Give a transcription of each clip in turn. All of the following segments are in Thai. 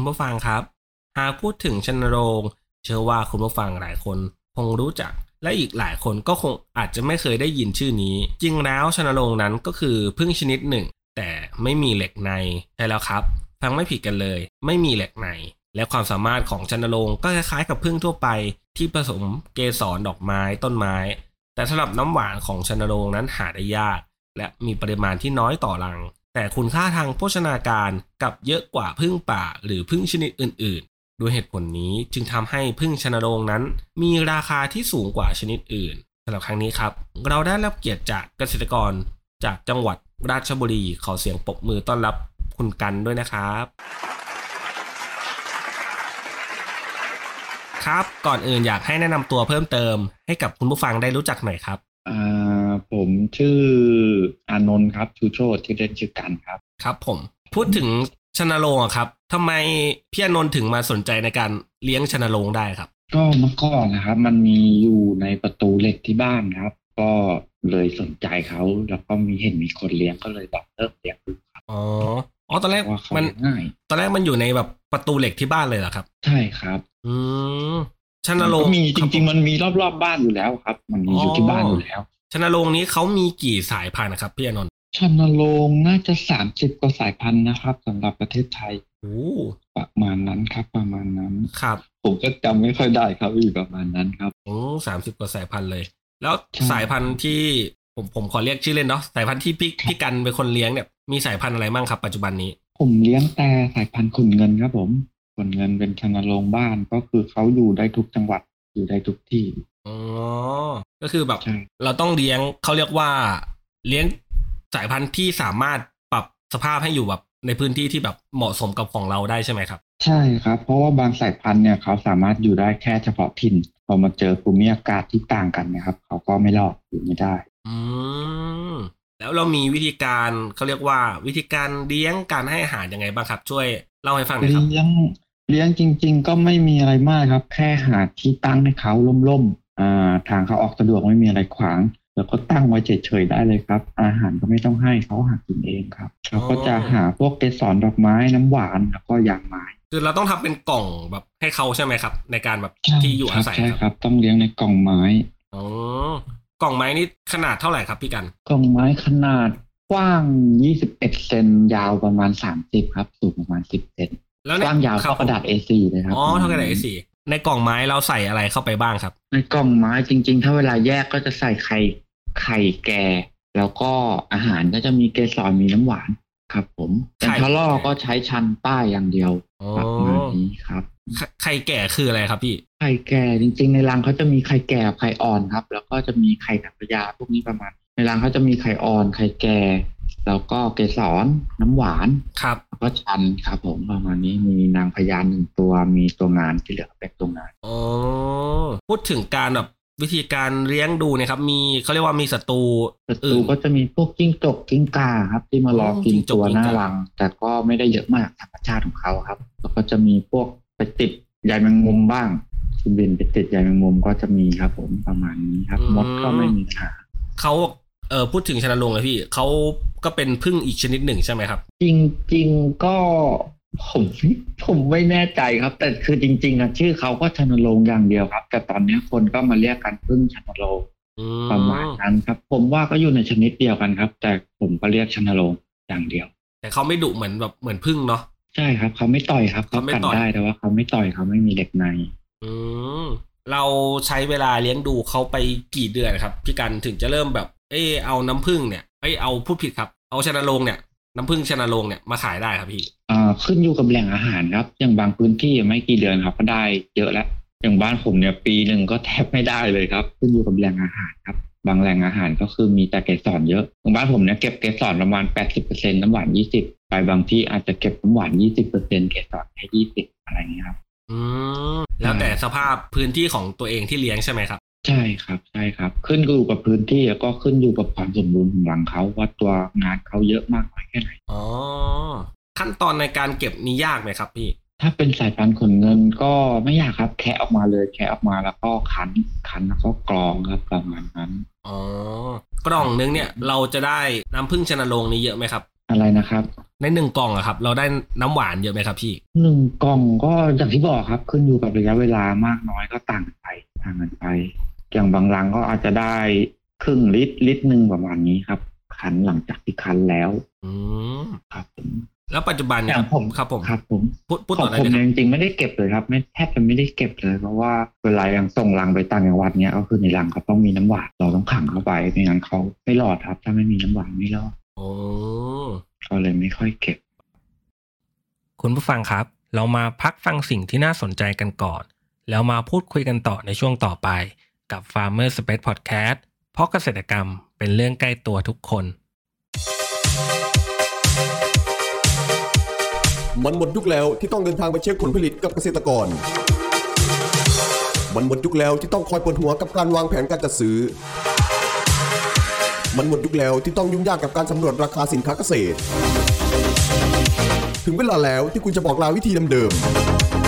คุณผู้ฟังครับ หากพูดถึงชนโรง เชื่อว่าคุณผู้ฟังหลายคนคงรู้จัก และอีกหลายคนก็คงอาจจะไม่เคยได้ยินชื่อนี้ จริงแล้วชนโรงนั้นก็คือพึ่งชนิดหนึ่ง แต่ไม่มีเหล็กในใช่แล้วครับฟังไม่ผิดกันเลย ไม่มีเหล็กในและความสามารถของชนโรงก็คล้ายๆกับพึ่งทั่วไปที่ผสมเกสรดอกไม้ต้นไม้ แต่สำหรับน้ำหวานของชนโรงนั้นหาได้ยาก และมีปริมาณที่น้อยต่อรัง แต่คุณค่าทางโภชนาการกับเยอะกว่าพึ่งป่าหรือพึ่งชนิดอื่นๆด้วยเหตุผลนี้จึงทำให้พึ่งชนโรงนั้น มีราคาที่สูงกว่าชนิดอื่นสำหรับครั้งนี้ครับ เราได้รับเกียรติจากเกษตรกรจากจังหวัดราชบุรีขอเสียงปรบมือต้อนรับคุณกันด้วยนะครับ ครับก่อนอื่นอยากให้แนะนำตัวเพิ่มเติมให้กับคุณผู้ฟังได้รู้จักหน่อยครับ ผมชื่ออานนท์ครับชูโชติที่อเล่นชื่อกันครับ ครับผมพูดถึงชนโรงอะครับทำไมพี่อานนท์ถึงมาสนใจในการเลี้ยงชนโรงได้ครับ ก็เมื่อก่อนนะครับ มันมีอยู่ในประตูเหล็กที่บ้านครับ ก็เลยสนใจเขาแล้วก็มีเห็นมีคนเลี้ยงก็เลยแบบเริ่มเลี้ยงดูครับอ๋ออ๋อตอนแรกว่าเขามันเลี้ยงง่ายตอนแรกมันอยู่ในแบบประตูเหล็กที่บ้านเลยเหรอครับ ใช่ครับ อืมชนมันโรก็งมีจคบริง ๆ มันมีรอบๆบบ้านอยู่แล้วครับ มันมีอยู่ที่บ้านอยู่แล้ว ชนโรงนี้เขามีกี่สายพันธุ์นะครับพี่อานนท์ชนโรงน่าจะสามสิบกว่าสายพันธุ์นะครับสำหรับประเทศไทยโอ้ประมาณนั้นครับ ประมาณนั้นครับ ผมก็จำไม่ค่อยได้ครับอีประมาณนั้นครับโอ้สามสิบกว่าสายพันธุ์เลย แล้วใช่สายพันธุ์ที่ผมผมขอเรียกชื่อเล่นเนาะสายพันธุ์ที่พี่พี่กันเป็นคนเลี้ยงเนี่ยมีสายพันธุ์อะไรบ้างครับปัจจุบันนี้ ผมเลี้ยงแต่สายพันธุ์ขุนเงินครับผมขุนเงินเป็นชนโรงบ้านก็คือเขาอยู่ได้ทุกจังหวัดอยู่ได้ทุกที่อ๋อ ก็คือแบบใช่เราต้องเลี้ยงเขาเรียกว่าเลี้ยงสายพันธุ์ที่สามารถปรับสภาพให้อยู่แบบในพื้นที่ที่แบบเหมาะสมกับของเราได้ใช่ไหมครับ ใช่ครับ เพราะว่าบางสายพันธุ์เนี่ยเขาสามารถอยู่ได้แค่เฉพาะถิ่นพอมาเจอภูมิอากาศที่ต่างกันเนะครับ เขาก็ไม่รอดอยู่ไม่ได้ อืมแล้วเรามีวิธีการเขาเรียกว่า วิธีการเลี้ยงการให้อาหารยังไงบ้างครับ ช่วยเล่าให้ฟังหน่อยครับเลี้ยงเลี้ยงจริง ๆ ก็ไม่มีอะไรมากครับ แค่หาที่ตั้งให้เขาล่มๆอ่า ทางเขาออกสะดวกไม่มีอะไรขวาง แล้วก็ตั้งไว้เฉยๆได้เลยครับ อาหารก็ไม่ต้องให้เขาหากินเองครับเขาก็จะหาพวกเกสรดอกไม้น้ำหวานแล้วก็ยางไม้คือเราต้องทำเป็นกล่องแบบให้เขาใช่ไหมครับ ในการแบบใช่ที่อยู่คอารับศัยใช่ครับครับ ต้องเลี้ยงในกล่องไม้อ๋อกล่องไม้นี่ขนาดเท่าไหร่ครับพี่กัน กล่องไม้ขนาดกว้าง 21 เซน ยาวประมาณ 30 ครับ สูงประมาณ 10 เซนแล้วกเนี่ยว้างยาวคบเท่ากระดาษ A4 เลยครับ อ๋อ เท่ากระดาษ A4 ในกล่องไม้เราใส่อะไรเข้าไปบ้างครับ ในกล่องไม้จริง ๆ ถ้าเวลาแยกก็จะใส่ไข่ไข่แก่ แล้วก็อาหารก็จะมีเกสรมีน้ำหวานครับ ผมแต่ไข่ทะล่อก็ใช้ชันป้ายอย่างเดียวอ๋อประมาณนี้ครับไข่ไข่แก่คืออะไรครับพี่ ไข่แก่จริง ๆ ในรังเขาจะมีไข่แก่กับไข่อ่อนครับ แล้วก็จะมีไข่นางพญาพวกนี้ประมาณ ในรังเขาจะมีไข่อ่อนไข่แก่ แล้วก็เกสรน้ำหวานครับแล้วก็ชันครับผมประมาณนี้มีนางพญาหนึ่งตัวมีตัวงานที่เหลือเป็นตัวงานอ๋อพูดถึงการแบบวิธีการเลี้ยงดูเนะครับ มีเขาเรียกว่ามีศัตรูศัตรูอื่นก็จะมีพวกจิ้งจกจิ้งกาครับ ที่มารออ๋อกินจิ้งจกตัวหน้าจิ้งการัง แต่ก็ไม่ได้เยอะมากธรรมชาติของเขาครับแล้วก็จะมีพวกไปติดใยแมงมุมบ้างที่บินไปติดใยแมงมุมก็จะมีครับ ผมประมาณนี้ครับมดก็ไม่มีปัญหาเขา เออพูดถึงชนะลงเลยพี่เขาก็เป็นพึ่งอีกชนิดหนึ่งใช่ไหมครับ จริงๆก็ผมผมไม่แน่ใจครับ แต่คือจริง ๆอะชื่อเขาก็ชนโรงอย่างเดียวครับ แต่ตอนนี้คนก็มาเรียกกันพึ่งชนโรงอืประมาณนั้นครับ ผมว่าก็อยู่ในชนิดเดียวกันครับ แต่ผมก็เรียกชนโรงอย่างเดียว แต่เขาไม่ดุเหมือนแบบเหมือนพึ่งเนาะใช่ครับ เขาไม่ต่อยครับเขาเขาไม่กัดต่อยได้แต่ว่าเขาไม่ต่อยเขาไม่มีเหล็กใน อืมเราใช้เวลาเลี้ยงดูเขาไปกี่เดือนครับ พี่กันถึงจะเริ่มแบบ เออเอาน้ำพึ่งเนี่ยเอ้ยเอาพูดผิดครับ เอาชนะลงเนี่ยน้ำพึ่งชนะลงเนี่ยมาขายได้ครับพี่อ่าาขึ้นอยู่กับแหล่งอาหารครับ อย่างบางพื้นที่ไม่กี่เดือนครับก็ได้เยอะแล้วอย่างบ้านผมเนี่ยปีหนึ่งก็แทบไม่ได้เลยครับ ขึ้นอยู่กับแหล่งอาหารครับ บางแหล่งอาหารก็คือมีแต่เกสรเยอะอย่างบ้านผมเนี่ยเก็บเกสรประมาณ 80%น้ำหวาน 20ไปบางที่อาจจะเก็บน้ำหวาน 20%เกสรแค่20อะไรอย่างเงี้ยครับอืมแล้วแต่สภาพพื้นที่ของตัวเองที่เลี้ยงใช่ไหมครับ ใช่ครับ ใช่ครับ ขึ้นอยู่กับพื้นที่แล้วก็ขึ้นอยู่กับความสมบูรณ์ของรังเขาว่าตัวงานเขาเยอะมากน้อยแค่ไหน อ๋อ ขั้นตอนในการเก็บนี่ยากไหมครับพี่ ถ้าเป็นสายพันธุ์ขนเงินก็ไม่ยากครับ แคะออกมาเลยแคะออกมาแล้วก็คั้นคั้นแล้วก็กรองครับประมาณนั้น อ๋อ กล่องนึงเนี่ยเราจะได้น้ำผึ้งชนโรงนี้เยอะไหมครับ อะไรนะครับ ในหนึ่งกล่องอะครับ เราได้น้ำหวานเยอะไหมครับพี่หนึ่งกล่องก็อย่างที่บอกครับ ขึ้นอยู่กับระยะเวลามากน้อยก็ต่างกันไปต่างกันไป อย่างบางรังก็อาจจะได้ครึ่งลิตรลิตรหนึ่งประมาณนี้ครับ คั้นหลังจากที่คั้นแล้วอืมครับผมแล้วปัจจุบันเนี่ยอย่างผมครับผมครับผมพูดพูดขต่อองได้ผมเลยคเนี่รับยจริงๆไม่ได้เก็บเลยครับ ไม่แทบจะไม่ได้เก็บเลย เพราะว่าเวลายังส่งรังไปต่างจังหวัดเนี้ยก็คือในรังเขาต้องมีน้ำหวานเราต้องขังเข้าไปไม่งั้นเขาไม่รอดครับ ถ้าไม่มีน้ำหวานไม่รอดโอ้ก็เลยไม่ค่อยเก็บ คุณผู้ฟังครับ เรามาพักฟังสิ่งที่น่าสนใจกันก่อน แล้วมาพูดคุยกันต่อในช่วงต่อไป กับ Farmer Space Podcast เพราะเกษตรกรรมเป็นเรื่องใกล้ตัวทุกคน มันหมดยุคแล้วที่ต้องเดินทางไปเช็คผลผลิตกับเกษตรกร มันหมดยุคแล้วที่ต้องคอยปวดหัวกับการวางแผนการจัดซื้อ มันหมดยุคแล้วที่ต้องยุ่งยากกับการสำรวจราคาสินค้าเกษตร ถึงเวลาแล้วที่คุณจะบอกลาวิธีเดิมๆ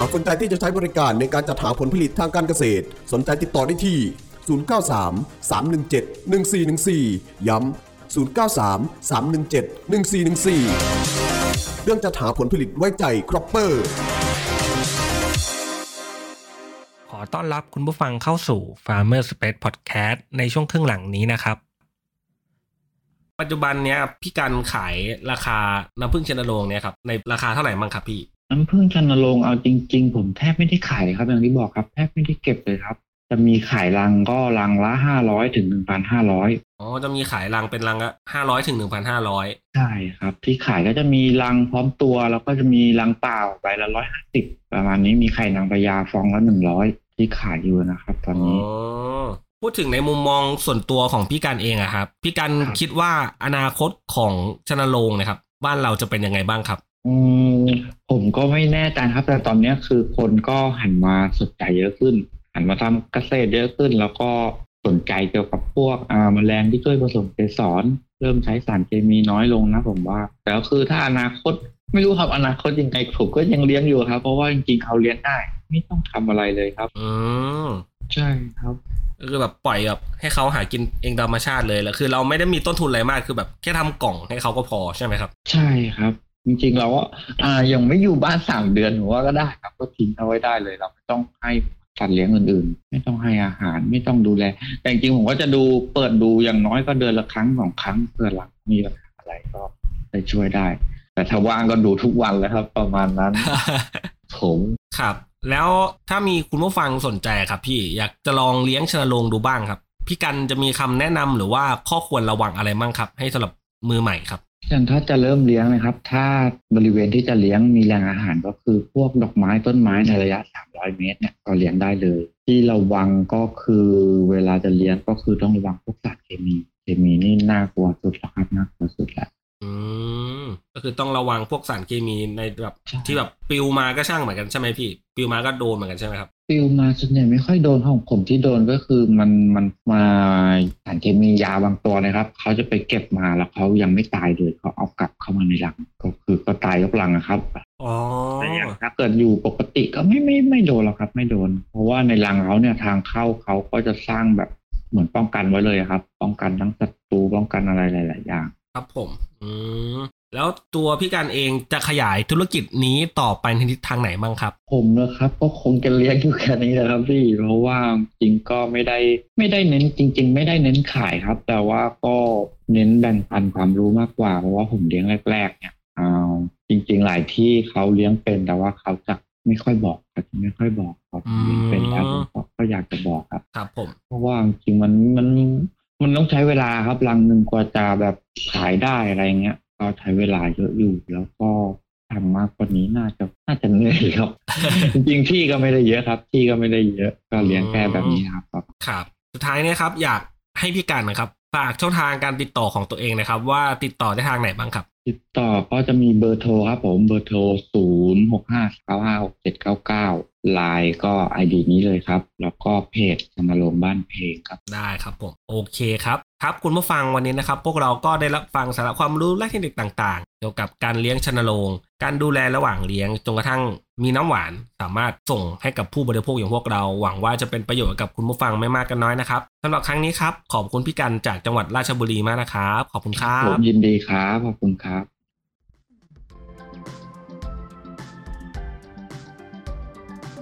หากสนใจที่จะใช้บริการในการจัดหาผลผลิตทางการเกษตร สนใจติดต่อได้ที่ 093 317 1414 ย้ำ 093 317 1414 เรื่องจัดหาผลผลิตไว้ใจครอปเปอร์ ขอต้อนรับคุณผู้ฟังเข้าสู่ Farmer Space Podcast ในช่วงครึ่งหลังนี้นะครับ ปัจจุบันเนี้ยพี่กันขายราคาน้ำผึ้งชนโรงเนี่ยครับในราคาเท่าไหร่บ้างครับพี่ น้ำผึ้งชันโรงเอาจริง ๆ ผมแทบไม่ได้ขายครับอย่างที่บอกครับ แทบไม่ได้เก็บเลยครับ จะมีขายรังก็รังละห้าร้อยถึงหนึ่งพันห้าร้อยอ๋อจะมีขายรังเป็นรังละห้าร้อยถึงหนึ่งพันห้าร้อยใช่ครับ ที่ขายก็จะมีรังพร้อมตัว แล้วก็จะมีรังเปล่าใบละร้อยห้าสิบประมาณนี้มีไข่นางพญาฟองละหนึ่งร้อยที่ขายอยู่นะครับ ตอนอ๋อนี้พูดถึงในมุมมองส่วนตัวของพี่กันเองอะครับ พี่กันครับคิดว่าอนาคตของชนโรงนะครับ บ้านเราจะเป็นยังไงบ้างครับ อืมผม ก็ไม่แน่ใจครับ แต่ตอนเนี้ยคือคนก็หันมาสนใจเยอะขึ้น หันมาทำเกษตรเยอะขึ้น แล้วก็สนใจเกี่ยวกับพวกอ่าแมลงที่ช่วยผสมเกสรเริ่มใช้สารเคมีน้อยลงนะผมว่า แต่ก็คือถ้าอนาคตไม่รู้ครับอนาคตยังไงผมก็ยังเลี้ยงอยู่ครับ เพราะว่าจริงๆเขาเลี้ยงได้ ไม่ต้องทำอะไรเลยครับอืมใช่ครับก็คือแบบปล่อยแบบให้เขาหากินเองธรรมชาติเลยแล้วคือ เราไม่ได้มีต้นทุนอะไรมากคือแบบแค่ทำกล่องให้เขาก็พอใช่ไหมครับ ใช่ครับ จริงๆเราก็อ่ายังไม่อยู่บ้านสามเดือนผมว่าก็ได้ครับก็ทิ้งเอาไว้ได้เลย เราไม่ต้องให้สัตว์เลี้ยงอื่นๆ ไม่ต้องให้อาหารไม่ต้องดูแล แต่จริงๆผมก็จะดูเปิดดูอย่างน้อยก็เดือนละครั้งสองครั้งเพื่อหลังมีปัญหาอะไรก็ได้ช่วยได้ แต่ถ้าว่างก็ดูทุกวันแล้วครับ ประมาณนั้น ผมครับ แล้วถ้ามีคุณผู้ฟังสนใจครับ พี่อยากจะลองเลี้ยงชนโรงดูบ้างครับ พี่กันจะมีคำแนะนำหรือว่าข้อควรระวังอะไรบ้างครับ ให้สำหรับมือใหม่ครับ อย่างถ้าจะเริ่มเลี้ยงนะครับ ถ้าบริเวณที่จะเลี้ยงมีแหล่งอาหารก็คือพวกดอกไม้ต้นไม้ในระยะ 300 เมตรเนี่ยก็เลี้ยงได้เลย ที่ระวังก็คือเวลาจะเลี้ยงก็คือต้องระวังพวกสารเคมี เคมีนี่น่ากลัวสุดแล้วครับน่ากลัวสุดแล้วอืม ก็คือต้องระวังพวกสารเคมีในแบบใช่ที่แบบปลิวมาก็ช่างเหมือนกันใช่ไหมพี่ปลิวมาก็โดนเหมือนกันใช่ไหมครับฟิลมาส่วนใหญ่ไม่ค่อยโดนของผมที่โดนก็คือมันมันมาสารเคมียาบางตัวนะครับเขาจะไปเก็บมาแล้วเขายังไม่ตายเลยเขาเอากลับเข้ามาในรังก็คือก็ตายยกรังนะครับอ๋อแต่อย่างถ้าเกิดอยู่ปกติก็ไม่ไม่ไม่โดนหรอกครับ ไม่โดน เพราะว่าในรังเขาเนี่ยทางเข้าเขาก็จะสร้างแบบเหมือนป้องกันไว้เลยครับ ป้องกันทั้งศัตรูป้องกันอะไรหลาย ๆ อย่าง ครับผม อืม แล้วตัวพี่การเองจะขยายธุรกิจนี้ต่อไปในทิศทางไหนบ้างครับ ผมนะครับก็คงจะเลี้ยงอยู่แค่นี้แหละครับพี่เพราะว่าจริงก็ไม่ได้ไม่ได้เน้นจริง ๆ ไม่ได้เน้นขายครับ แต่ว่าก็เน้นแบ่งปันความรู้มากกว่าเพราะว่าผมเลี้ยงแรกๆเนี่ยเอาจริง ๆ หลายที่เขาเลี้ยงเป็นแต่ว่าเขาจะไม่ค่อยบอกเขาจะไม่ค่อยบอกเขาอืมเลี้ยงเป็นแล้วผมก็ก็อยากจะบอกครับครับผมเพราะว่าจริงๆมันมันมันต้องใช้เวลาครับรังหนึ่งกว่าจะแบบขายได้อะไรเงี้ย ก็ใช้เวลาเยอะอยู่ แล้วก็ทำมากกว่านี้น่าจะน่าจะเหนื่อยครับ จริงๆที่ก็ไม่ได้เยอะครับที่ก็ไม่ได้เยอะก็เลี้ยงแค่แบบนี้ครับครับครับ สุดท้ายเนี่ยครับ อยากให้พี่การนะครับฝากช่องทางการติดต่อของตัวเองนะครับ ว่าติดต่อได้ทางไหนบ้างครับ ติดต่อก็จะมีเบอร์โทรครับผมเบอร์โทรศูนย์หกห้าเก้าห้าหกเจ็ดเก้าเก้า ไลน์ก็ไอดีนี้เลยครับ แล้วก็เพจชนโรงค์บ้านเพลงครับ ได้ครับผม โอเคครับครับคุณผู้ฟังวันนี้นะครับ พวกเราก็ได้รับฟังสาระความรู้และเทคนิคต่างๆ เกี่ยวกับการเลี้ยงชนโรงการดูแลระหว่างเลี้ยงจนกระทั่งมีน้ำหวาน สามารถส่งให้กับผู้บริโภคอย่างพวกเรา หวังว่าจะเป็นประโยชน์กับคุณผู้ฟังไม่มากก็น้อยนะครับสำหรับครั้งนี้ครับขอบคุณพี่กันจากจังหวัดราชบุรีมากนะครับขอบคุณครัผบมยินดีครับขอบคุณครับ